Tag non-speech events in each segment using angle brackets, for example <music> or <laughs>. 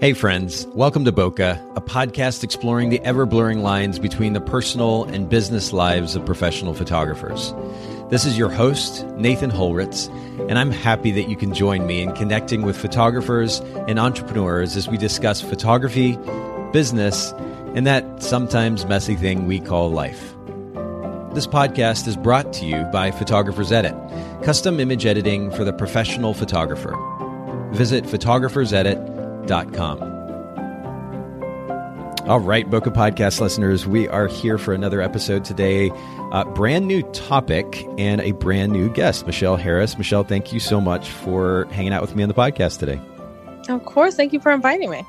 Hey, friends. Welcome to Bokeh, a podcast exploring the ever blurring lines between the personal and business lives of professional photographers. This is your host, Nathan Holritz, and I'm happy that you can join me in connecting with photographers and entrepreneurs as we discuss photography, business, and that sometimes messy thing we call life. This podcast is brought to you by Photographers Edit, custom image editing for the professional photographer. Visit photographersedit.com com. All right, Bokeh Podcast listeners, we are here for another episode today. Uh, brand new topic and a brand new guest, Michelle Harris. Michelle, thank you so much for hanging out with me on the podcast today. Of course, thank you for inviting me.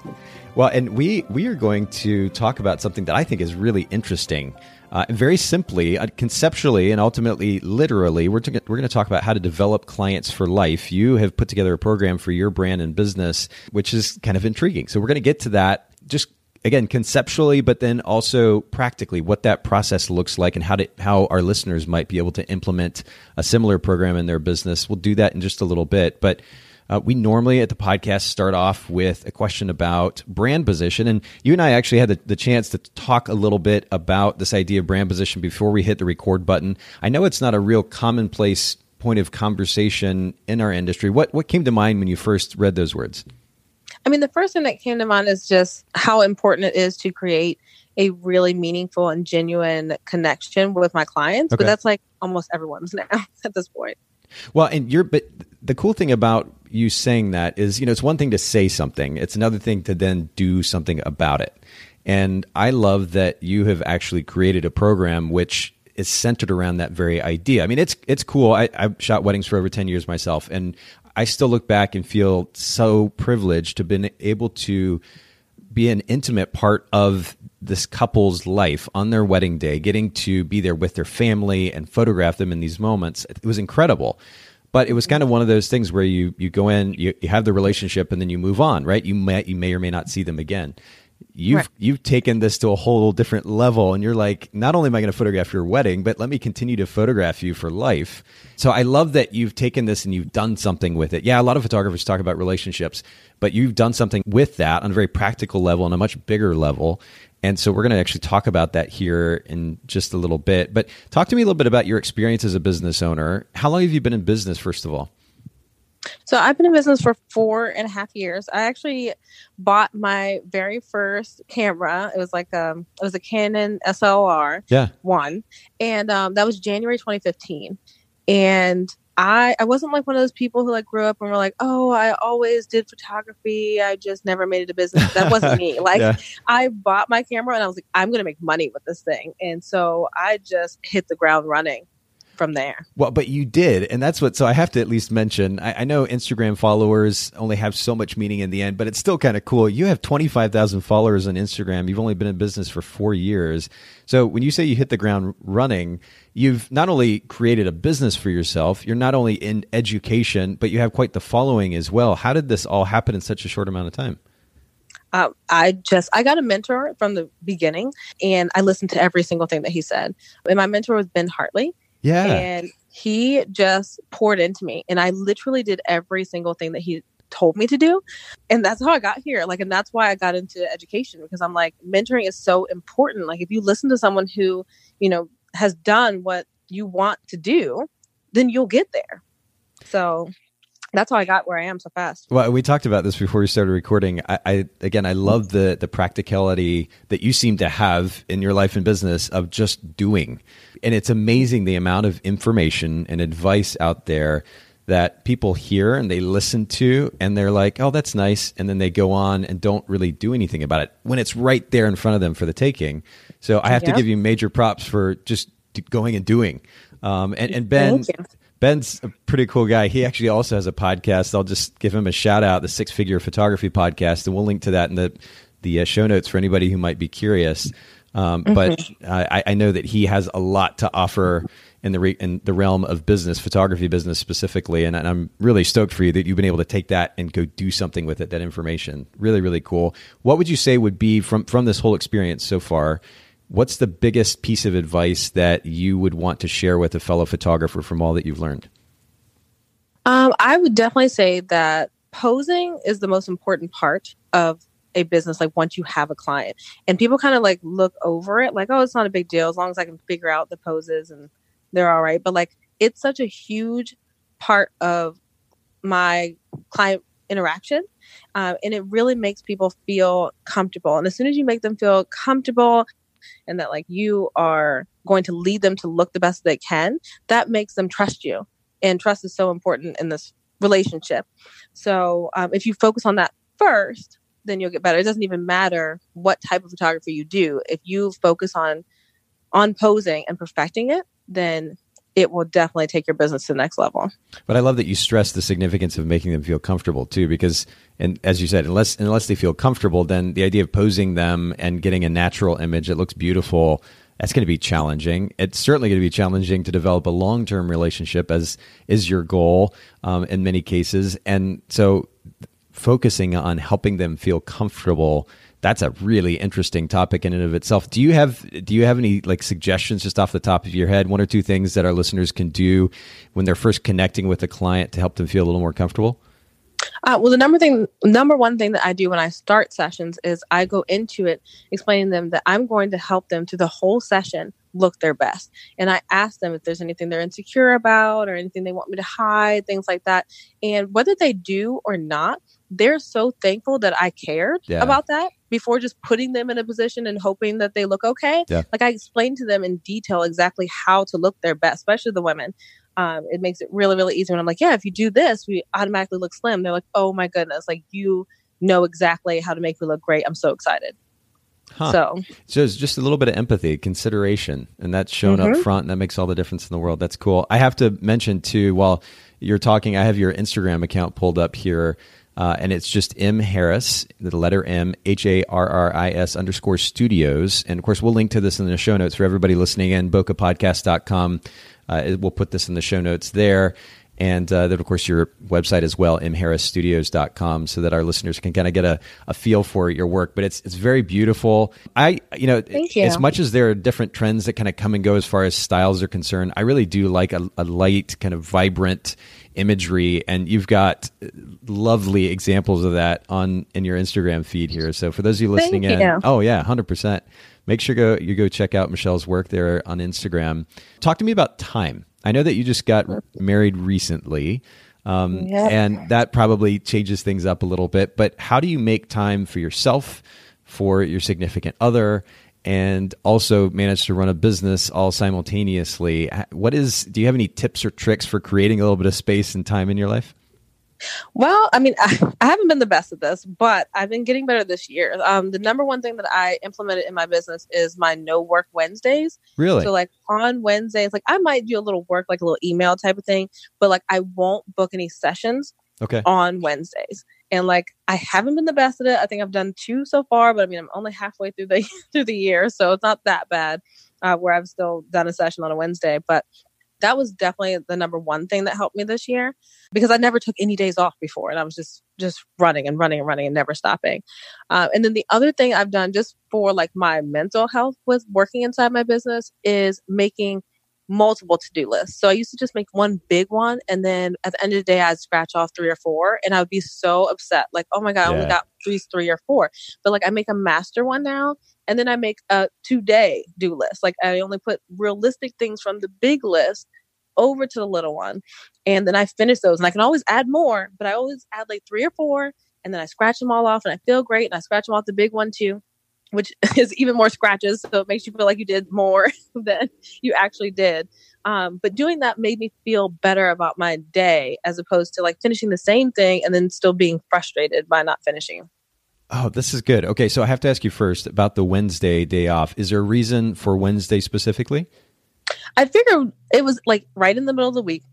Well, and we we are going to talk about something that I think is really interesting. Uh, very simply, uh, conceptually, and ultimately, literally, we're, to, we're going to talk about how to develop clients for life. You have put together a program for your brand and business, which is kind of intriguing. So, we're going to get to that just again conceptually but then also practically what that process looks like and how to how our listeners might be able to implement a similar program in their business we'll do that in just a little bit but uh, we normally at the podcast start off with a question about brand position. And you and I actually had the, the chance to talk a little bit about this idea of brand position before we hit the record button. I know it's not a real commonplace point of conversation in our industry. What, what came to mind when you first read those words? I mean, the first thing that came to mind is just how important it is to create a really meaningful and genuine connection with my clients. Okay. But that's like almost everyone's <laughs> now at this point. Well, and you're, but the cool thing about you saying that is, you know, it's one thing to say something, it's another thing to then do something about it. And I love that you have actually created a program which is centered around that very idea. I mean, it's it's cool. I, I've shot weddings for over ten years myself, and I still look back and feel so privileged to been able to be an intimate part of this couple's life on their wedding day, getting to be there with their family and photograph them in these moments. It was incredible. But it was kind of one of those things where you you go in, you, you have the relationship, and then you move on, right? You may you may or may not see them again. You've right. you've taken this to a whole different level, and you're like, not only am I going to photograph your wedding, but let me continue to photograph you for life. So I love that you've taken this and you've done something with it. Yeah, a lot of photographers talk about relationships, but you've done something with that on a very practical level and a much bigger level. And so we're going to actually talk about that here in just a little bit. But talk to me a little bit about your experience as a business owner. How long have you been in business, first of all? So I've been in business for four and a half years. I actually bought my very first camera. It was like um, it was a Canon SLR, yeah, one, and um, that was January 2015. And I I wasn't like one of those people who like grew up and were like, oh, I always did photography. I just never made it a business. That wasn't me. <laughs> Like yeah. I bought my camera and I was like, I'm gonna make money with this thing. And so I just hit the ground running from there. Well, but you did, and that's what. So I have to at least mention. I, I know Instagram followers only have so much meaning in the end, but it's still kind of cool. You have twenty five thousand followers on Instagram. You've only been in business for four years. So when you say you hit the ground running, you've not only created a business for yourself. You're not only in education, but you have quite the following as well. How did this all happen in such a short amount of time? Uh, I just I got a mentor from the beginning, and I listened to every single thing that he said. And my mentor was Ben Hartley, yeah. And he just poured into me. And I literally did every single thing that he told me to do. And that's how I got here. Like, and that's why I got into education because I'm like, mentoring is so important. Like, if you listen to someone who, you know, has done what you want to do, then you'll get there. So that's how I got where I am so fast. Well, we talked about this before we started recording. I, I, again, I love the the practicality that you seem to have in your life and business of just doing, and it's amazing the amount of information and advice out there that people hear and they listen to, and they're like, "Oh, that's nice," and then they go on and don't really do anything about it when it's right there in front of them for the taking. So I have yep. to give you major props for just going and doing. Um, and, and Ben Ben's a pretty cool guy. He actually also has a podcast. I'll just give him a shout out, the Six Figure Photography Podcast, and we'll link to that in the the uh, show notes for anybody who might be curious. Um, mm-hmm. But uh, I, I, know that he has a lot to offer in the re- in the realm of business, photography business specifically, and, and, I'm really stoked for you that you've been able to take that and go do something with it. That information, really, really cool. What would you say would be from from this whole experience so far? What's the biggest piece of advice that you would want to share with a fellow photographer from all that you've learned? Um, I would definitely say that posing is the most important part of a business like once you have a client. And people kind of like look over it like oh it's not a big deal as long as i can figure out the poses and they're all right. But like it's such a huge part of my client interaction um, and it really makes people feel comfortable. And as soon as you make them feel comfortable and that like you are going to lead them to look the best they can that makes them trust you and trust is so important in this relationship so um, if you focus on that first then you'll get better. It doesn't even matter what type of photography you do. If you focus on on posing and perfecting it, then it will definitely take your business to the next level. But I love that you stress the significance of making them feel comfortable too, because and as you said, unless unless they feel comfortable, then the idea of posing them and getting a natural image that looks beautiful, that's going to be challenging. It's certainly going to be challenging to develop a long term relationship, as is your goal um, in many cases. And so focusing on helping them feel comfortable that's a really interesting topic in and of itself do you have do you have any like suggestions just off the top of your head one or two things that our listeners can do when they're first connecting with a client to help them feel a little more comfortable uh, well, the number thing, number one thing that I do when I start sessions is I go into it explaining to them that I'm going to help them through the whole session look their best. And I ask them if there's anything they're insecure about or anything they want me to hide, things like that. And whether they do or not, they're so thankful that I cared yeah. about that before just putting them in a position and hoping that they look okay. Yeah. Like I explained to them in detail exactly how to look their best, especially the women. Um, it makes it really, really easy when I'm like, yeah, if you do this, we automatically look slim. They're like, oh my goodness, like you know exactly how to make me look great. I'm so excited. Huh. So, so it's just a little bit of empathy, consideration, and that's shown mm-hmm. up front, and that makes all the difference in the world. That's cool. I have to mention too, while you're talking, I have your Instagram account pulled up here. Uh, and it's just M Harris, the letter M, H A R R I S underscore studios. And of course, we'll link to this in the show notes for everybody listening in, bokehpodcast.com. Uh, we'll put this in the show notes there. And uh, then, of course, your website as well, mharrisstudios.com, so that our listeners can kind of get a, a feel for your work. But it's it's very beautiful. I, you know, you. as much as there are different trends that kind of come and go as far as styles are concerned, I really do like a, a light, kind of vibrant, imagery and you've got lovely examples of that on in your Instagram feed here. So for those of you listening Thank in, you. oh yeah, 100%. Make sure go you go check out Michelle's work there on Instagram. Talk to me about time. I know that you just got married recently. Um, yep. and that probably changes things up a little bit, but how do you make time for yourself, for your significant other, and also manage to run a business all simultaneously. What is? Do you have any tips or tricks for creating a little bit of space and time in your life? Well, I mean, I, <laughs> I haven't been the best at this, but I've been getting better this year. Um, the number one thing that I implemented in my business is my no work Wednesdays. Really? So, like on Wednesdays, like I might do a little work, like a little email type of thing, but like I won't book any sessions okay. on Wednesdays and like I haven't been the best at it. I think I've done two so far, but I mean I'm only halfway through the <laughs> through the year, so it's not that bad. Uh, where I've still done a session on a Wednesday, but that was definitely the number one thing that helped me this year because I never took any days off before, and I was just just running and running and running and never stopping. Uh, and then the other thing I've done just for like my mental health with working inside my business is making multiple to-do lists. So I used to just make one big one and then at the end of the day I'd scratch off three or four and I would be so upset. Like, oh my God, yeah. I only got these three or four. But like I make a master one now and then I make a two-day do list. Like I only put realistic things from the big list over to the little one. And then I finish those and I can always add more, but I always add like three or four and then I scratch them all off and I feel great and I scratch them off the big one too which <laughs> is even more scratches. So it makes you feel like you did more <laughs> than you actually did. Um, but doing that made me feel better about my day as opposed to like finishing the same thing and then still being frustrated by not finishing. Oh, this is good. Okay, so I have to ask you first about the Wednesday day off. Is there a reason for Wednesday specifically? I figured it was like right in the middle of the week.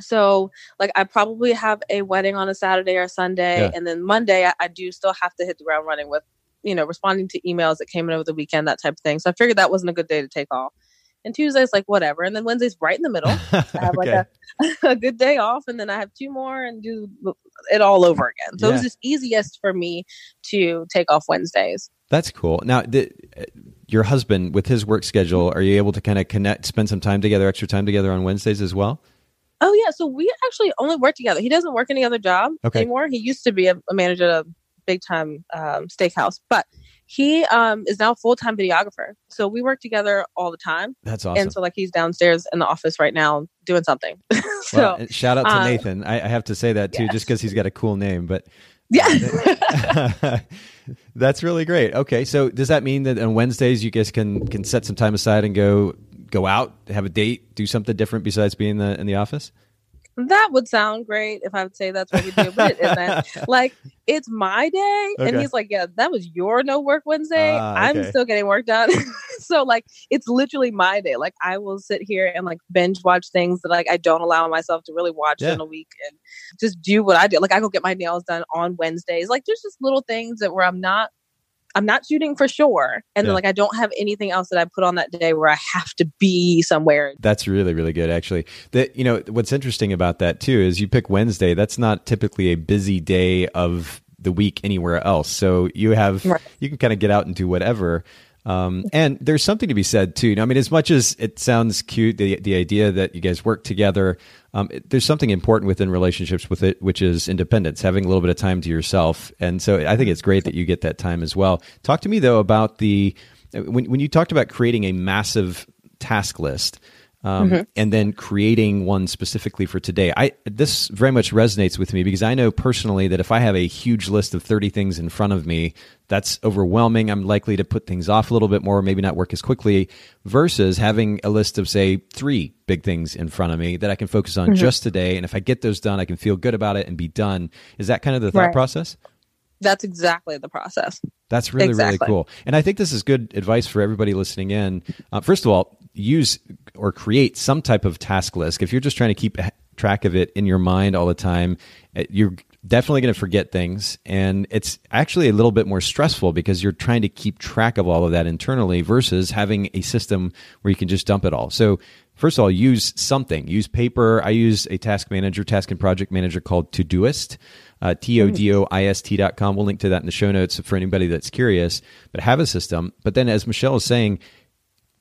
So, like, I probably have a wedding on a Saturday or Sunday, yeah. and then Monday I, I do still have to hit the ground running with you know, responding to emails that came in over the weekend, that type of thing. So I figured that wasn't a good day to take off. And Tuesday's like whatever, and then Wednesday's right in the middle. <laughs> I have like a, <laughs> a, good day off, and then I have two more and do it all over again. So yeah. it was just easiest for me to take off Wednesdays. That's cool. Now, the, uh, your husband with his work schedule, are you able to kind of connect, spend some time together, extra time together on Wednesdays as well? Oh yeah, so we actually only work together. He doesn't work any other job okay. anymore. He used to be a, a manager at a big time um, steakhouse, but he um, is now a full time videographer. So we work together all the time. That's awesome. And so like he's downstairs in the office right now doing something. <laughs> so well, shout out to um, Nathan. I, I, have to say that too, yes. just because he's got a cool name, but. Yeah. <laughs> That's really great. Okay, so does that mean that on Wednesdays you guys can can set some time aside and go go out, have a date, do something different besides being the in the office? That would sound great if I would say that's what we do, but it isn't. <laughs> like it's my day, Okay. and he's like, "Yeah, that was your no work Wednesday. Ah, I'm still getting work done." <laughs> so like, it's literally my day. Like I will sit here and like binge watch things that like I don't allow myself to really watch Yeah. in a week, and just do what I do. Like I go get my nails done on Wednesdays. Like there's just little things that where I'm not. I'm not shooting for sure. And Yeah. then like I don't have anything else that I put on that day where I have to be somewhere. That's really really good actually. That you know what's interesting about that too is you pick Wednesday. That's not typically a busy day of the week anywhere else. So you have Right. you can kind of get out and do whatever. Um, and there's something to be said too. I mean, as much as it sounds cute, the the idea that you guys work together, um, it- there's something important within relationships with it, which is independence, having a little bit of time to yourself. And so I think it's great that you get that time as well. Talk to me though about the when when you talked about creating a massive task list um, and then creating one specifically for today. I this very much resonates with me because I know personally that if I have a huge list of 30 things in front of me, that's overwhelming. I'm likely to put things off a little bit more, maybe not work as quickly versus having a list of say 3 big things in front of me that I can focus on just today and if I get those done, I can feel good about it and be done. Is that kind of the thought Right. process? That's exactly the process. That's really, really cool. And I think this is good advice for everybody listening in. Uh, first of all, use or create some type of task list. If you're just trying to keep track of it in your mind all the time, uh, you're definitely going to forget things. And it's actually a little bit more stressful because you're trying to keep track of all of that internally versus having a system where you can just dump it all. So, first of all, use something. Use paper. I use a task manager, task and project manager called Todoist uh, T-O-D-O-I-S-T dot com. We'll link to that in the show notes for anybody that's curious. But have a system. But then, as Michelle is saying,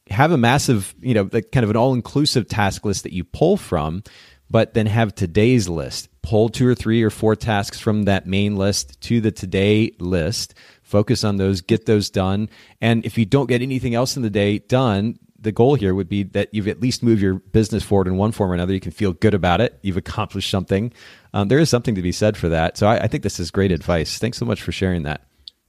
have a massive, you know, like kind of an all-inclusive task list that you pull from, but then have today's list. Pull two or three or four tasks from that main list to the today list. Focus on those, get those done. And if you don't get anything else in the day done, the goal here would be that you've at least moved your business forward in one form or another. You can feel good about it. You've accomplished something. Um, there is something to be said for that. So I, I think this is great advice. Thanks so much for sharing that.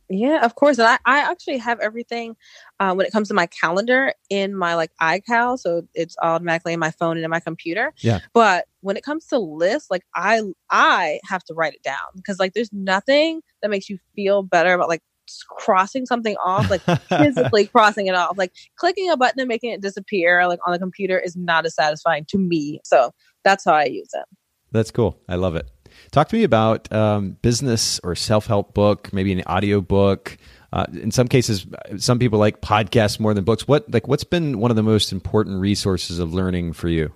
Yeah, of course. And I, I actually have everything uh, when it comes to my calendar in my like iCal. So it's automatically in my phone and in my computer. Yeah. But when it comes to lists, like I I have to write it down because like there's nothing that makes you feel better about like crossing something off, like <laughs> physically crossing it off. Like clicking a button and making it disappear like on the computer is not as satisfying to me. So that's how I use it. That's cool. I love it. Talk to me about um, business or self help book, maybe an audio book. Uh, in some cases, some people like podcasts more than books. What like what's been one of the most important resources of learning for you?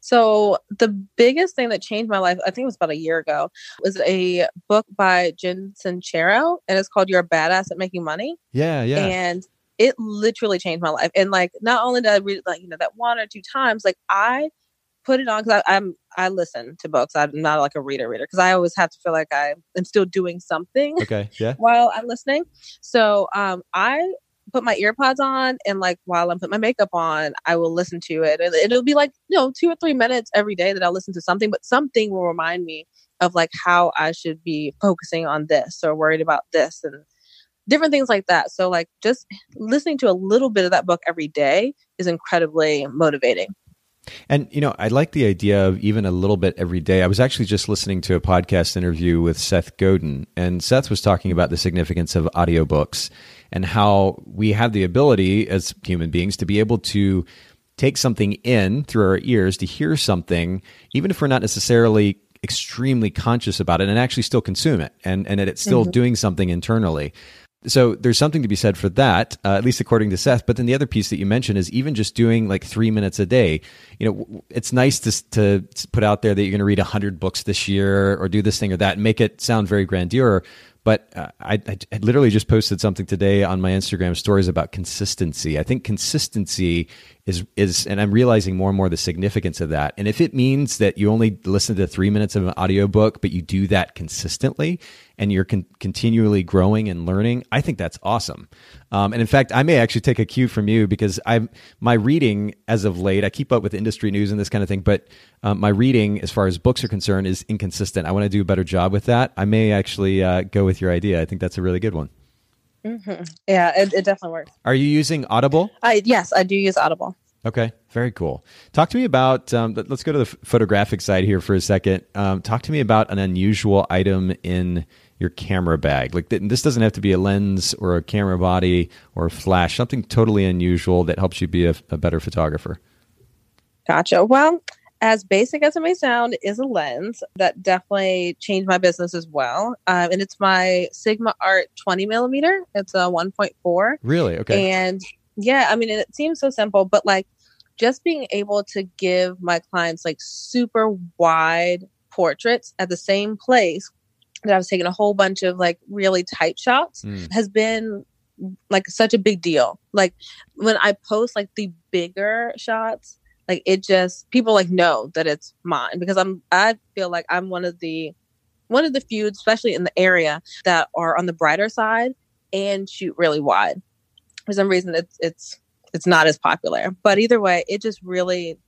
So the biggest thing that changed my life, I think it was about a year ago, was a book by Jen Sincero, and it's called "You're a Badass at Making Money," Yeah, yeah. and it literally changed my life. And like, not only did I read it, like you know that one or two times, like I put it on because I'm I listen to books. I'm not like a reader reader because I always have to feel like I am still doing something okay, yeah. <laughs> while I'm listening. So um, I put my earpods on and like while I'm putting my makeup on, I will listen to it. And it'll be like, you know, two or three minutes every day that I'll listen to something, but something will remind me of like how I should be focusing on this or worried about this and different things like that. So like just listening to a little bit of that book every day is incredibly motivating. And you know, I like the idea of even a little bit every day. I was actually just listening to a podcast interview with Seth Godin, and Seth was talking about the significance of audiobooks and how we have the ability as human beings to be able to take something in through our ears to hear something, even if we're not necessarily extremely conscious about it and actually still consume it and, and it's still mm-hmm. doing something internally. So there's something to be said for that, uh, at least according to Seth. But then the other piece that you mentioned is even just doing like three minutes a day. You know, it's nice to to put out there that you're going to read hundred books this year or do this thing or that, and make it sound very grandeur. But uh, I, I literally just posted something today on my Instagram stories about consistency. I think consistency is is, and I'm realizing more and more the significance of that. And if it means that you only listen to three minutes of an audiobook, but you do that consistently, and you're con- continually growing and learning, I think that's awesome. Um, and in fact, I may actually take a cue from you because I my reading as of late, I keep up with industry news and this kind of thing, but um, my reading as far as books are concerned is inconsistent. I want to do a better job with that. I may actually uh, go with your idea. I think that's a really good one. Mm-hmm. Yeah, it, it, definitely works. Are you using Audible? I yes, I do use Audible. Okay, very cool. Talk to me about. Um, let's go to the photographic side here for a second. Um, talk to me about an unusual item in your camera bag. Like th- this doesn't have to be a lens or a camera body or a flash. Something totally unusual that helps you be a, a better photographer. Gotcha. Well, as basic as it may sound, is a lens that definitely changed my business as well. Um, and it's my Sigma Art 20 millimeter. It's a 1.4. Really? Okay. And yeah, I mean, it seems so simple, but like just being able to give my clients like super wide portraits at the same place that I was taking a whole bunch of like really tight shots mm. has been like such a big deal. Like when I post like the bigger shots, like it just people like know that it's mine because I'm I feel like I'm one of the one of the few, especially in the area, that are on the brighter side and shoot really wide. For some reason, it's it's it's not as popular. But either way, it just really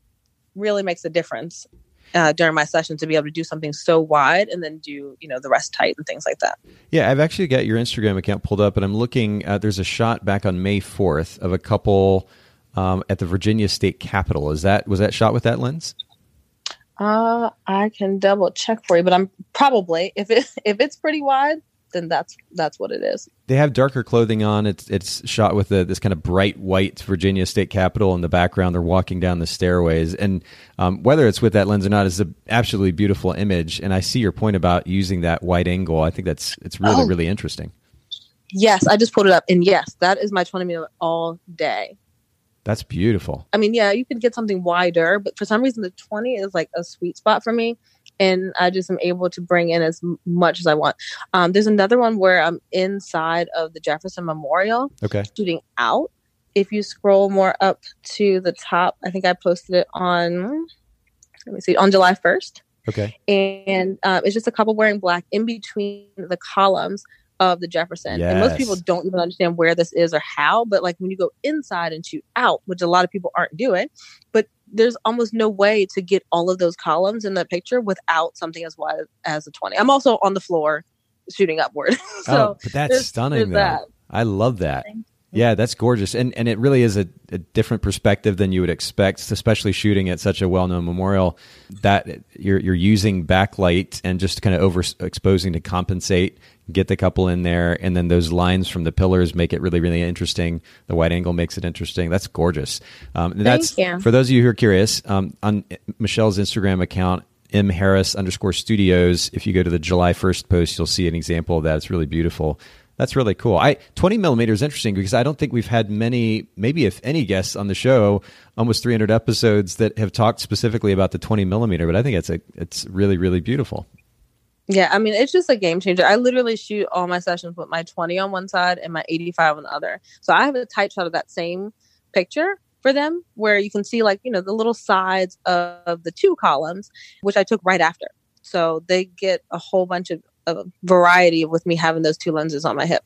really makes a difference uh, during my session to be able to do something so wide and then do you know the rest tight and things like that. Yeah, I've actually got your Instagram account pulled up, and I'm looking. at there's a shot back on May 4th of a couple um, at the Virginia State Capitol. Is that was that shot with that lens? Uh, I can double check for you, but I'm probably if it <laughs> if it's pretty wide, then that's that's what it is. They have darker clothing on. It's it's shot with a, this kind of bright white Virginia State Capitol in the background. They're walking down the stairways, and um, whether it's with that lens or not is an absolutely beautiful image. And I see your point about using that wide angle. I think that's it's really oh. really interesting. Yes, I just pulled it up, and yes, that is my twenty minute all day. That's beautiful. I mean, yeah, you can get something wider, but for some reason, the 20 is like a sweet spot for me. And I just am able to bring in as much as I want. Um, there's another one where I'm inside of the Jefferson Memorial, okay, shooting out. If you scroll more up to the top, I think I posted it on. Let me see, on July 1st. Okay. And um, it's just a couple wearing black in between the columns of the Jefferson. Yes. And most people don't even understand where this is or how, but like when you go inside and shoot out, which a lot of people aren't doing, but there's almost no way to get all of those columns in that picture without something as wide as a 20. I'm also on the floor shooting upward. <laughs> Oh, so oh, but that's stunning though. That. I love that. Yeah, that's gorgeous, and and it really is a, a, different perspective than you would expect, especially shooting at such a well-known memorial. That you're you're using backlight and just kind of overexposing to compensate, get the couple in there, and then those lines from the pillars make it really really interesting. The wide angle makes it interesting. That's gorgeous. Um, and that's for those of you who are curious. Um, on Michelle's Instagram account, M Harris underscore Studios. If you go to the July first post, you'll see an example of that. It's really beautiful. That's really cool. I 20 millimeter is interesting because I don't think we've had many, maybe if any guests on the show, almost 300 episodes that have talked specifically about the 20 millimeter. But I think it's a it's really really beautiful. Yeah, I mean it's just a game changer. I literally shoot all my sessions with my 20 on one side and my 85 on the other. So I have a tight shot of that same picture for them where you can see like you know the little sides of the two columns, which I took right after. So they get a whole bunch of a variety with me having those two lenses on my hip.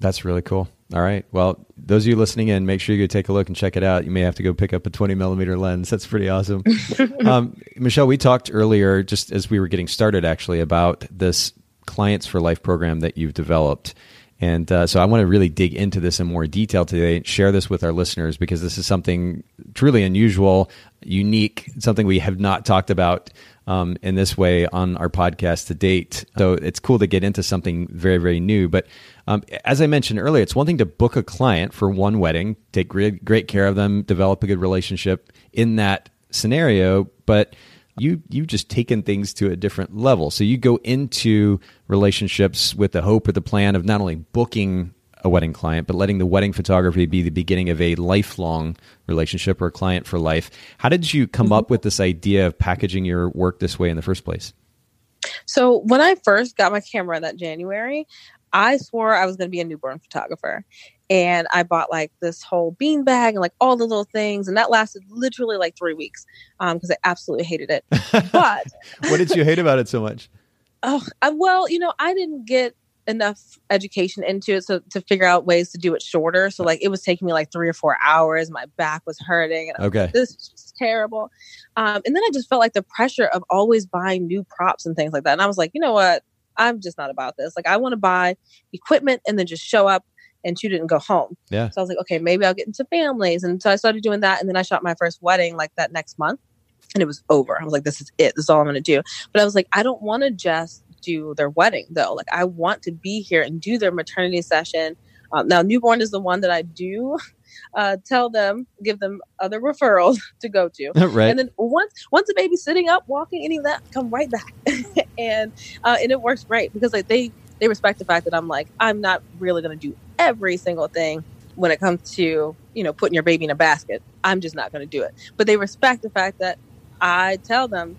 That's really cool. All right. Well, those of you listening in, make sure you go take a look and check it out. You may have to go pick up a 20 millimeter lens. That's pretty awesome. <laughs> um, Michelle, we talked earlier, just as we were getting started, actually, about this Clients for Life program that you've developed. And uh, so I want to really dig into this in more detail today, and share this with our listeners because this is something truly unusual, unique, something we have not talked about um, in this way on our podcast to date. So it's cool to get into something very, very new. But um, as I mentioned earlier, it's one thing to book a client for one wedding, take great, great care of them, develop a good relationship in that scenario, but you you've just taken things to a different level. So you go into relationships with the hope or the plan of not only booking a wedding client, but letting the wedding photography be the beginning of a lifelong relationship or a client for life. How did you come up with this idea of packaging your work this way in the first place? So, when I first got my camera in that January, I swore I was going to be a newborn photographer. And I bought like this whole bean bag and like all the little things. And that lasted literally like three weeks because um, I absolutely hated it. But <laughs> what did you hate about it so much? Oh, I, well, you know, I didn't get enough education into it so to figure out ways to do it shorter. So like it was taking me like three or four hours. My back was hurting. And okay. Like, this is just terrible. Um, and then I just felt like the pressure of always buying new props and things like that. And I was like, you know what? I'm just not about this. Like I want to buy equipment and then just show up and shoot it and go home. Yeah. So I was like, okay, maybe I'll get into families. And so I started doing that. And then I shot my first wedding like that next month. And it was over. I was like, this is it. This is all I'm going to do. But I was like, I don't want to just do their wedding though. Like I want to be here and do their maternity session. Um, now, newborn is the one that I do <laughs> uh, tell them, give them other referrals <laughs> to go to. <laughs> right. And then once once the baby's sitting up, walking, any of that, come right back. And uh, and it works great because like they they respect the fact that I'm like I'm not really going to do every single thing when it comes to you know putting your baby in a basket. I'm just not going to do it. But they respect the fact that I tell them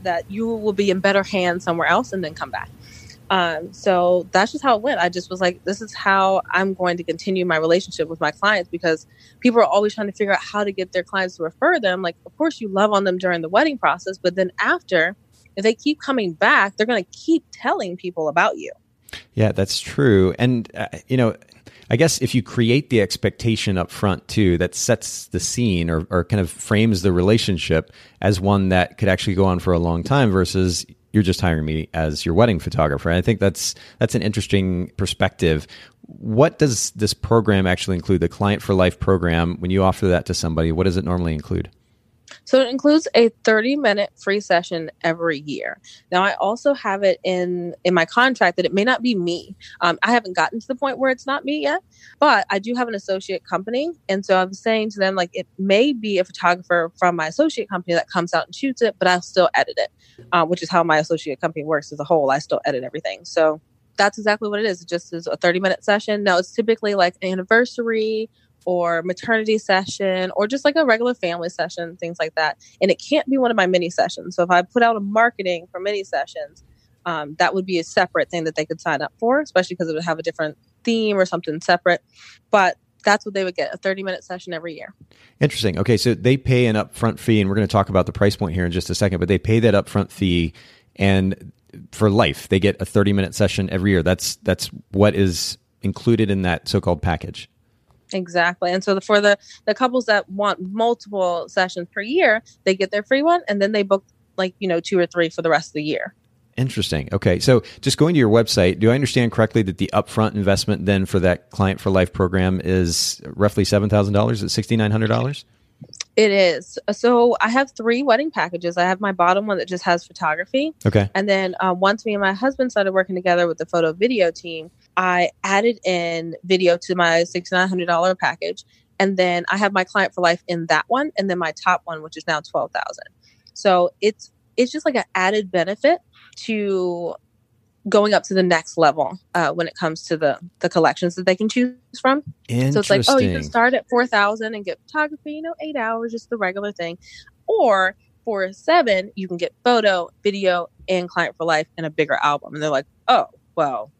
that you will be in better hands somewhere else and then come back. Um, so that's just how it went. I just was like, this is how I'm going to continue my relationship with my clients because people are always trying to figure out how to get their clients to refer them. Like, of course, you love on them during the wedding process, but then after, if they keep coming back, they're going to keep telling people about you. Yeah, that's true. And, uh, you know, I guess if you create the expectation up front too, that sets the scene or, or kind of frames the relationship as one that could actually go on for a long time versus you're just hiring me as your wedding photographer. And I think that's that's an interesting perspective. What does this program actually include? The client for life program, when you offer that to somebody, what does it normally include? So it includes a 30 minute free session every year. Now I also have it in in my contract that it may not be me. Um, I haven't gotten to the point where it's not me yet, but I do have an associate company, and so I'm saying to them like it may be a photographer from my associate company that comes out and shoots it, but I'll still edit it, uh, which is how my associate company works as a whole. I still edit everything. So that's exactly what it is. It just is a 30 minute session. Now it's typically like an anniversary or maternity session or just like a regular family session, things like that. And it can't be one of my mini sessions. So if I put out a marketing for mini sessions, um, that would be a separate thing that they could sign up for, especially because it would have a different theme or something separate. But that's what they would get a 30 minute session every year. Interesting. Okay. So they pay an upfront fee, and we're going to talk about the price point here in just a second, but they pay that upfront fee and for life, they get a 30 minute session every year. That's, that's what is included in that so-called package. Exactly. And so the, for the the couples that want multiple sessions per year, they get their free one and then they book like, you know, two or three for the rest of the year. Interesting. Okay. So just going to your website, do I understand correctly that the upfront investment then for that client for life program is roughly $7,000 at $6,900? It is. So I have three wedding packages. I have my bottom one that just has photography. Okay. And then um, once me and my husband started working together with the photo video team, I added in video to my $6,900 package. And then I have my client for life in that one. And then my top one, which is now 12000 So it's, it's just like an added benefit to going up to the next level uh, when it comes to the the collections that they can choose from. So it's like, oh, you can start at four thousand and get photography, you know, eight hours, just the regular thing, or for seven, you can get photo, video, and client for life and a bigger album. And they're like, oh, well,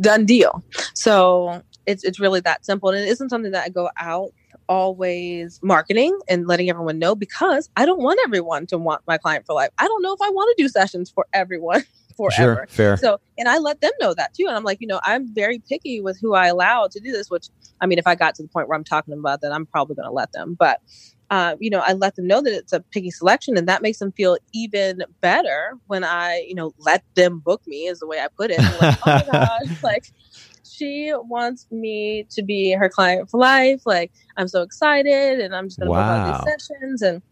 done deal. So it's it's really that simple, and it isn't something that I go out always marketing and letting everyone know because I don't want everyone to want my client for life. I don't know if I want to do sessions for everyone <laughs> forever. Sure, fair. So, and I let them know that too. And I'm like, you know, I'm very picky with who I allow to do this, which I mean, if I got to the point where I'm talking about that, I'm probably going to let them. But, uh, you know, I let them know that it's a picky selection and that makes them feel even better when I, you know, let them book me is the way I put it. Like, oh my <laughs> gosh, like, she wants me to be her client for life. Like, I'm so excited and I'm just going to wow. book all these sessions. And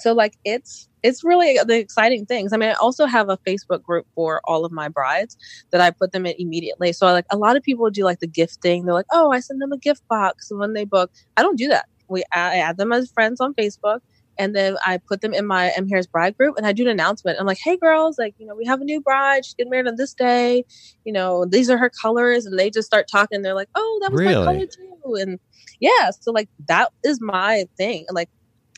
so, like, it's, it's really the exciting things. I mean, I also have a Facebook group for all of my brides that I put them in immediately. So, like, a lot of people do like the gifting. They're like, oh, I send them a gift box when they book. I don't do that. We I add them as friends on Facebook and then I put them in my M Harris bride group and I do an announcement. I'm like, hey girls, like, you know, we have a new bride. She's getting married on this day. You know, these are her colors. And they just start talking. They're like, oh, that was really? my color too. And yeah, so like that is my thing. Like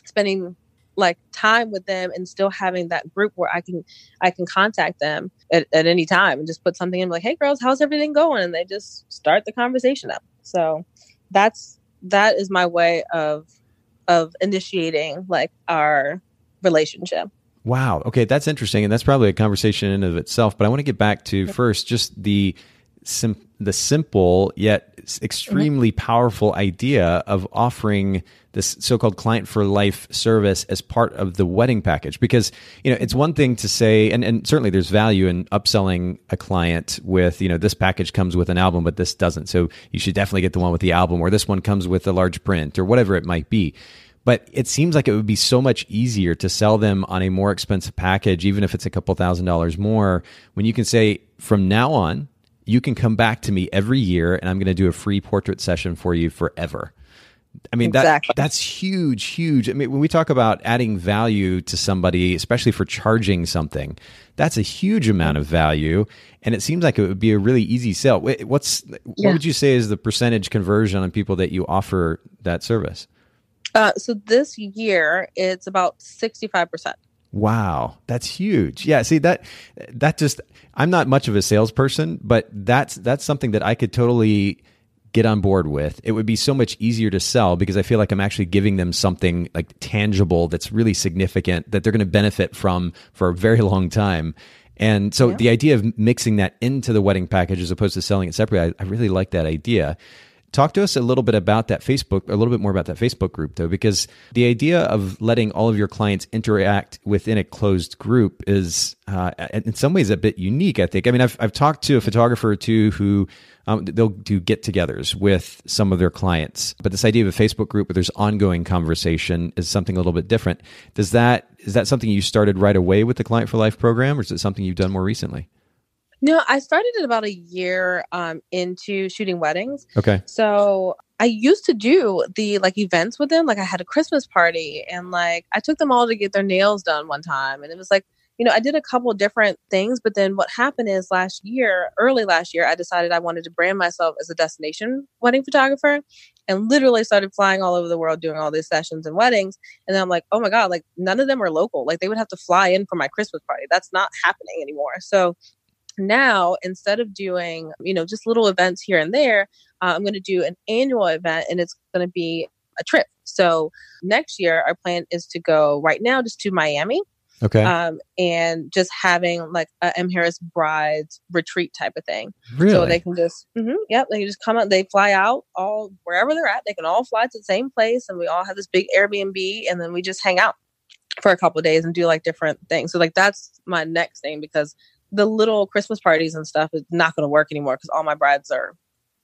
spending like time with them and still having that group where I can I can contact them at, at any time and just put something in like, hey girls, how's everything going? And they just start the conversation up. So that's that is my way of of initiating like our relationship. Wow. Okay, that's interesting, and that's probably a conversation in of itself. But I want to get back to first just the sim- the simple yet extremely powerful idea of offering this so-called client for life service as part of the wedding package. Because you know it's one thing to say and, and certainly there's value in upselling a client with you know this package comes with an album but this doesn't. So you should definitely get the one with the album or this one comes with a large print or whatever it might be. But it seems like it would be so much easier to sell them on a more expensive package even if it's a couple thousand dollars more when you can say from now on you can come back to me every year and I'm going to do a free portrait session for you forever. I mean exactly. that that's huge, huge. I mean, when we talk about adding value to somebody, especially for charging something, that's a huge amount of value, and it seems like it would be a really easy sell. What's yeah. what would you say is the percentage conversion on people that you offer that service? Uh, so this year, it's about sixty five percent. Wow, that's huge. Yeah, see that that just I'm not much of a salesperson, but that's that's something that I could totally get on board with. It would be so much easier to sell because I feel like I'm actually giving them something like tangible that's really significant that they're going to benefit from for a very <laughs> long time. And so yeah. the idea of mixing that into the wedding package as opposed to selling it separately, I, I really like that idea. Talk to us a little bit about that Facebook, a little bit more about that Facebook group, though, because the idea of letting all of your clients interact within a closed group is, uh, in some ways, a bit unique. I think. I mean, I've I've talked to a photographer or two who um, they'll do get-togethers with some of their clients, but this idea of a Facebook group where there's ongoing conversation is something a little bit different. Does that is that something you started right away with the Client for Life program, or is it something you've done more recently? No, I started it about a year um, into shooting weddings. Okay. So I used to do the like events with them. Like I had a Christmas party and like I took them all to get their nails done one time. And it was like, you know, I did a couple different things. But then what happened is last year, early last year, I decided I wanted to brand myself as a destination wedding photographer and literally started flying all over the world doing all these sessions and weddings. And then I'm like, oh my God, like none of them are local. Like they would have to fly in for my Christmas party. That's not happening anymore. So now instead of doing you know just little events here and there uh, i'm going to do an annual event and it's going to be a trip. So next year our plan is to go right now just to miami okay. um, and just having like a m. Harris brides retreat type of thing. Really? so they can just mm-hmm, yep they can just come out they fly out all wherever they're at they can all fly to the same place and we all have this big airbnb and then we just hang out for a couple days and do like different things. So like that's my next thing because the little Christmas parties and stuff is not going to work anymore because all my brides are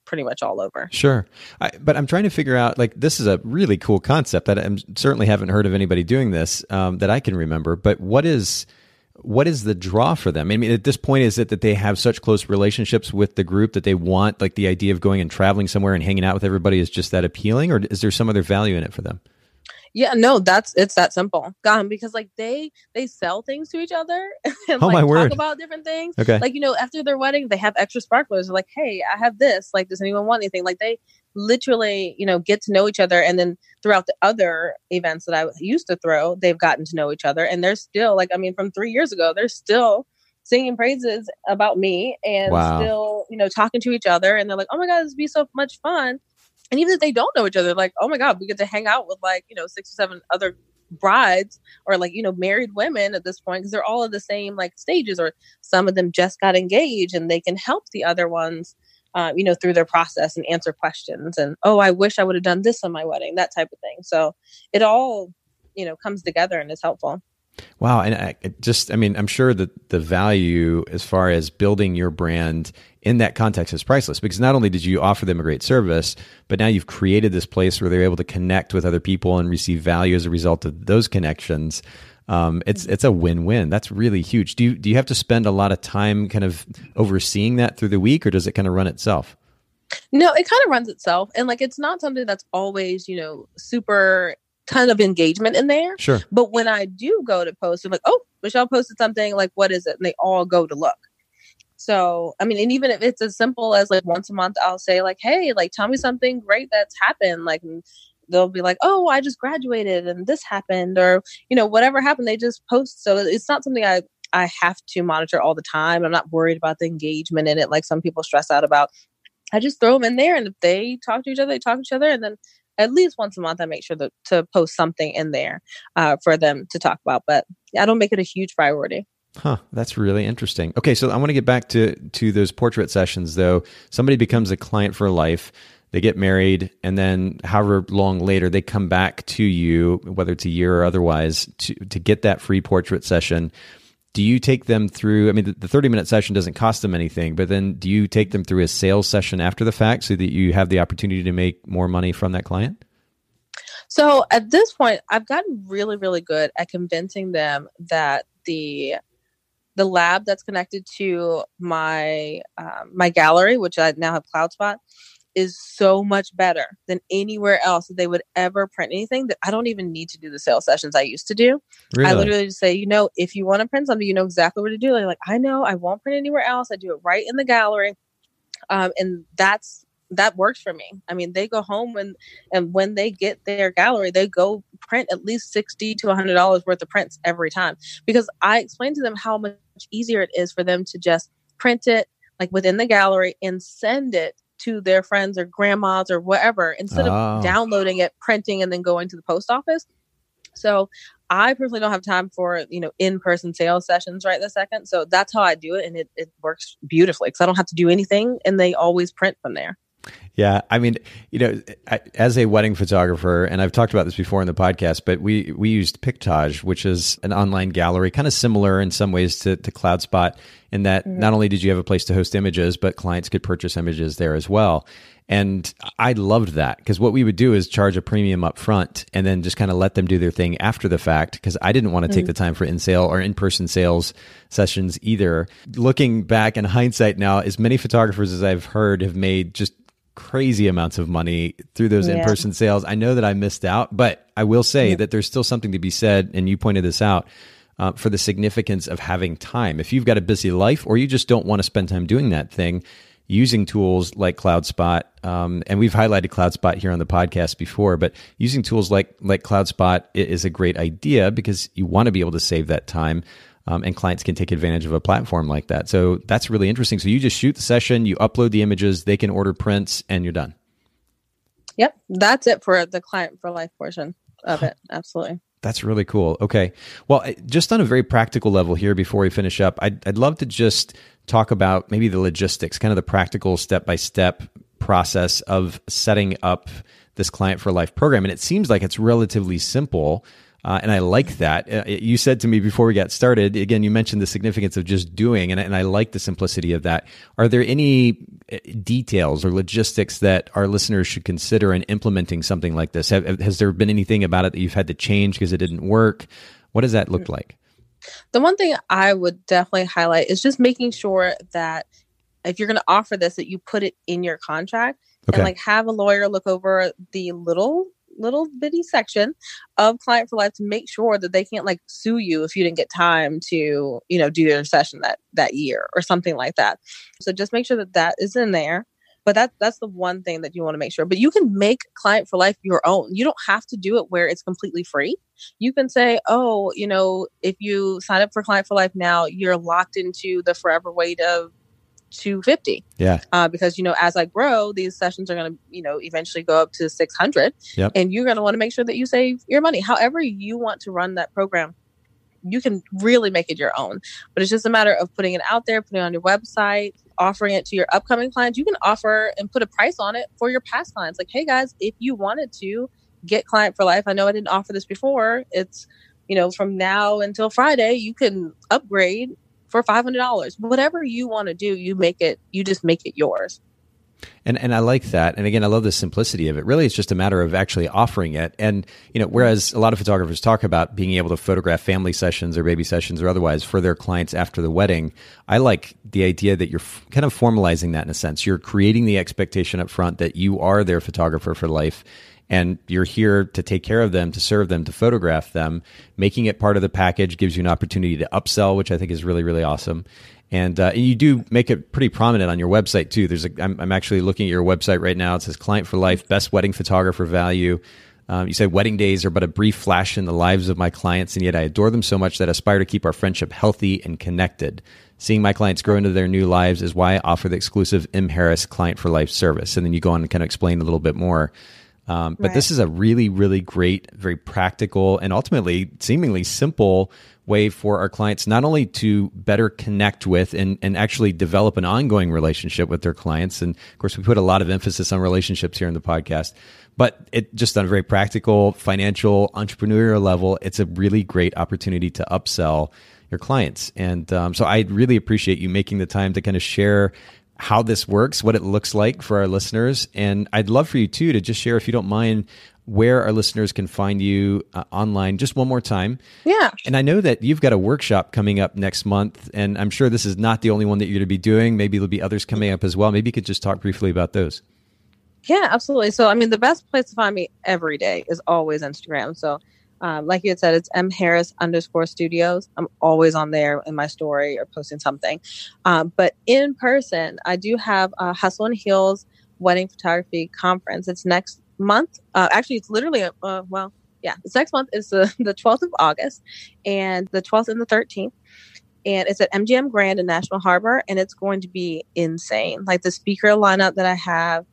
pretty much all over. Sure. I, but I'm trying to figure out like this is a really cool concept that I certainly haven't heard of anybody doing this um, that I can remember. But what is what is the draw for them? I mean, at this point, is it that they have such close relationships with the group that they want like the idea of going and traveling somewhere and hanging out with everybody is just that appealing, or is there some other value in it for them? Yeah, no, that's it's that simple. God, because like they they sell things to each other <laughs> and oh, like talk word. about different things. Okay. Like, you know, after their wedding, they have extra sparklers. They're like, hey, I have this. Like, does anyone want anything? Like they literally, you know, get to know each other. And then throughout the other events that I used to throw, they've gotten to know each other. And they're still like, I mean, from three years ago, they're still singing praises about me and wow. still, you know, talking to each other. And they're like, oh my God, this would be so much fun and even if they don't know each other, like, oh my God, we get to hang out with like, you know, six or seven other brides or like, you know, married women at this point because they're all at the same like stages, or some of them just got engaged and they can help the other ones, uh, you know, through their process and answer questions. And, oh, I wish I would have done this on my wedding, that type of thing. So it all, you know, comes together and is helpful. Wow. And I just, I mean, I'm sure that the value as far as building your brand in that context is priceless because not only did you offer them a great service, but now you've created this place where they're able to connect with other people and receive value as a result of those connections. Um, it's it's a win win. That's really huge. Do you do you have to spend a lot of time kind of overseeing that through the week, or does it kind of run itself? No, it kind of runs itself, and like it's not something that's always you know super ton of engagement in there. Sure. But when I do go to post, I'm like, oh, Michelle posted something. Like, what is it? And they all go to look. So, I mean, and even if it's as simple as like once a month, I'll say like, hey, like, tell me something great that's happened. Like, they'll be like, oh, I just graduated and this happened, or you know, whatever happened. They just post. So it's not something I I have to monitor all the time. I'm not worried about the engagement in it, like some people stress out about. I just throw them in there, and if they talk to each other, they talk to each other, and then at least once a month i make sure to, to post something in there uh, for them to talk about but i don't make it a huge priority Huh, that's really interesting. Okay, so I want to get back to to those portrait sessions though. Somebody becomes a client for life, they get married, and then however long later they come back to you, whether it's a year or otherwise, to to get that free portrait session. Do you take them through? I mean, the, the 30 minute session doesn't cost them anything, but then do you take them through a sales session after the fact so that you have the opportunity to make more money from that client? So at this point, I've gotten really, really good at convincing them that the the lab that's connected to my um, my gallery, which I now have CloudSpot, is so much better than anywhere else that they would ever print anything. That I don't even need to do the sales sessions I used to do. Really? I literally just say, you know, if you want to print something, you know exactly what to do. Like, like I know I won't print anywhere else. I do it right in the gallery, um, and that's that works for me. I mean, they go home and and when they get their gallery, they go print at least sixty to hundred dollars worth of prints every time because I explain to them how much easier it is for them to just print it like within the gallery and send it to their friends or grandmas or whatever instead Oh. of downloading it, printing, and then going to the post office. So I personally don't have time for you know in person sales sessions right this second. So that's how I do it, and it, it works beautifully because I don't have to do anything, and they always print from there. Yeah, I mean, you know, as a wedding photographer, and I've talked about this before in the podcast, but we we used Pictage, which is an online gallery, kind of similar in some ways to, to CloudSpot, in that mm-hmm. not only did you have a place to host images, but clients could purchase images there as well. And I loved that because what we would do is charge a premium up front and then just kind of let them do their thing after the fact because I didn't want to take mm-hmm. the time for in sale or in person sales sessions either. Looking back in hindsight now, as many photographers as I've heard have made just crazy amounts of money through those Yeah. in-person sales. I know that I missed out, but I will say that there's still something to be said, and you pointed this out uh, for the significance of having time. If you've got a busy life, or you just don't want to spend time doing that thing, using tools like CloudSpot, um, and we've highlighted CloudSpot here on the podcast before, but using tools like like CloudSpot is a great idea because you want to be able to save that time. Um, and clients can take advantage of a platform like that. So that's really interesting. So you just shoot the session, you upload the images, they can order prints, and you're done. Yep, that's it for the client for life portion of it. Absolutely. That's really cool. Okay. Well, just on a very practical level here before we finish up, I'd, I'd love to just talk about maybe the logistics, kind of the practical step by step process of setting up this client for life program. And it seems like it's relatively simple. Uh, and I like that. Uh, you said to me before we got started, again, you mentioned the significance of just doing, and, I- and I like the simplicity of that. Are there any uh, details or logistics that our listeners should consider in implementing something like this? Have, has there been anything about it that you've had to change because it didn't work? What does that look like? The one thing I would definitely highlight is just making sure that if you're going to offer this, that you put it in your contract Okay. and like have a lawyer look over the little little bitty section of client for life to make sure that they can't like sue you if you didn't get time to you know do your session that that year or something like that. So just make sure that that is in there. But that that's the one thing that you want to make sure. But you can make client for life your own. You don't have to do it where it's completely free. You can say oh you know if you sign up for client for life now you're locked into the forever weight of 250 Yeah. uh, because you know as i grow these sessions are going to you know eventually go up to 600 Yep. and you're going to want to make sure that you save your money. However you want to run that program you can really make it your own. But it's just a matter of putting it out there putting it on your website offering it to your upcoming clients. You can offer and put a price on it for your past clients. Like hey guys if you wanted to get client for life i know i didn't offer this before. It's you know from now until friday you can upgrade for $500 whatever you want to do you make it you just make it yours And and I like that. And again, I love the simplicity of it. Really, it's just a matter of actually offering it. And you know, whereas a lot of photographers talk about being able to photograph family sessions or baby sessions or otherwise for their clients after the wedding, I like the idea that you're f- kind of formalizing that in a sense. You're creating the expectation up front that you are their photographer for life. And you're here to take care of them, to serve them, to photograph them. Making it part of the package gives you an opportunity to upsell, which I think is really, really awesome. And uh, you do make it pretty prominent on your website too. There's a, I'm, I'm actually looking at your website right now. It says "Client for Life, Best Wedding Photographer Value." Um, you say wedding days are but a brief flash in the lives of my clients, and yet I adore them so much that I aspire to keep our friendship healthy and connected. Seeing my clients grow into their new lives is why I offer the exclusive M Harris Client for Life service. And then you go on and kind of explain a little bit more. Um, but Right. this is a really, really great, very practical, and ultimately seemingly simple way for our clients not only to better connect with and, and actually develop an ongoing relationship with their clients. And of course, we put a lot of emphasis on relationships here in the podcast, but it just on a very practical, financial, entrepreneurial level, it's a really great opportunity to upsell your clients. And um, so I really appreciate you making the time to kind of share how this works, what it looks like for our listeners. And I'd love for you too to just share, if you don't mind, where our listeners can find you uh, online just one more time. Yeah. And I know that you've got a workshop coming up next month, and I'm sure this is not the only one that you're going to be doing. Maybe there'll be others coming up as well. Maybe you could just talk briefly about those. Yeah, absolutely. So, I mean, the best place to find me every day is always Instagram. So, um, like you had said, it's M Harris underscore studios. I'm always on there in my story or posting something. Um, but in person, I do have a Hustle and Heels wedding photography conference. It's next month. Uh, actually, it's literally, uh, well, yeah, it's next month. It's the, <laughs> the 12th of August and the 12th and the 13th. And it's at MGM Grand in National Harbor. And it's going to be insane. Like the speaker lineup that I have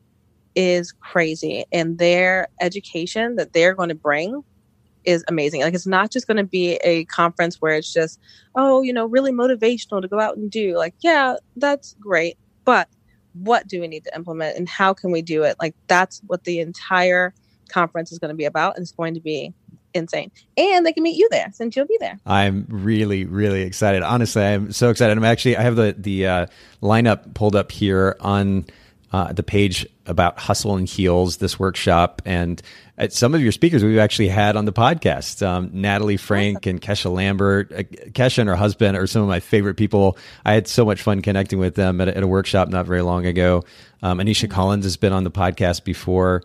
is crazy. And their education that they're going to bring is amazing. Like it's not just going to be a conference where it's just, oh, you know, really motivational to go out and do. Like, yeah, that's great. But what do we need to implement and how can we do it? Like that's what the entire conference is going to be about and it's going to be insane. And they can meet you there since you'll be there. I'm really, really excited. Honestly, I'm so excited. I'm actually I have the the uh, lineup pulled up here on uh, the page about hustle and heels this workshop and some of your speakers we've actually had on the podcast. Um, natalie frank and kesha lambert. Uh, kesha and her husband are some of my favorite people. I had so much fun connecting with them at a, at a workshop not very long ago. Um, anisha collins has been on the podcast before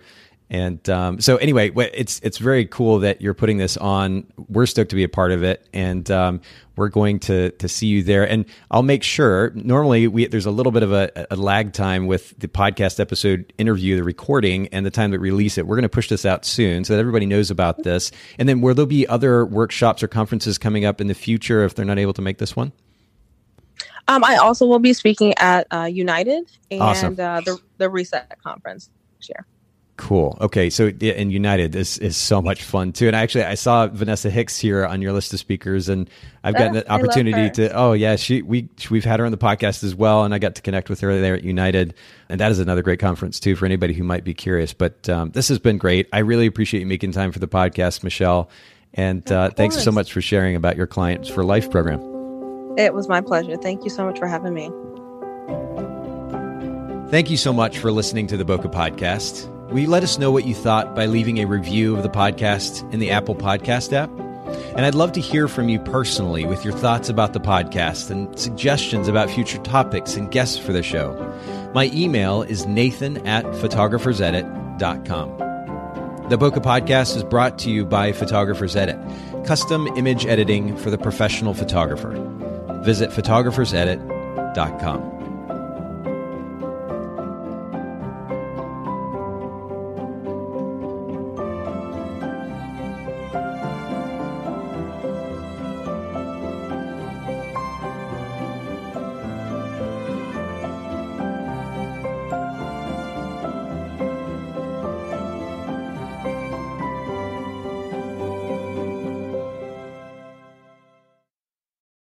and um, so anyway, it's it's very cool that you're putting this on. We're stoked to be a part of it, and um, we're going to to see you there. And I'll make sure. Normally, we there's a little bit of a, a, lag time with the podcast episode interview, the recording, and the time that we release it. We're going to push this out soon so that everybody knows about this. And then, will there be other workshops or conferences coming up in the future if they're not able to make this one? Um, I also will be speaking at uh, United and awesome. uh, the the Reset conference this year. Cool. Okay, so in United is is so much fun too. And actually, I saw Vanessa Hicks here on your list of speakers, and I've gotten oh, the opportunity to. Oh yeah, she we we've had her on the podcast as well, and I got to connect with her there at United, and that is another great conference too for anybody who might be curious. But um, this has been great. I really appreciate you making time for the podcast, Michelle, and uh, thanks so much for sharing about your Clients for Life program. It was my pleasure. Thank you so much for having me. Thank you so much for listening to the Bokeh Podcast. Will you let us know what you thought by leaving a review of the podcast in the Apple Podcast app? And I'd love to hear from you personally with your thoughts about the podcast and suggestions about future topics and guests for the show. My email is nathan at photographersedit.com. The Bokeh Podcast is brought to you by Photographers Edit, custom image editing for the professional photographer. Visit photographersedit.com.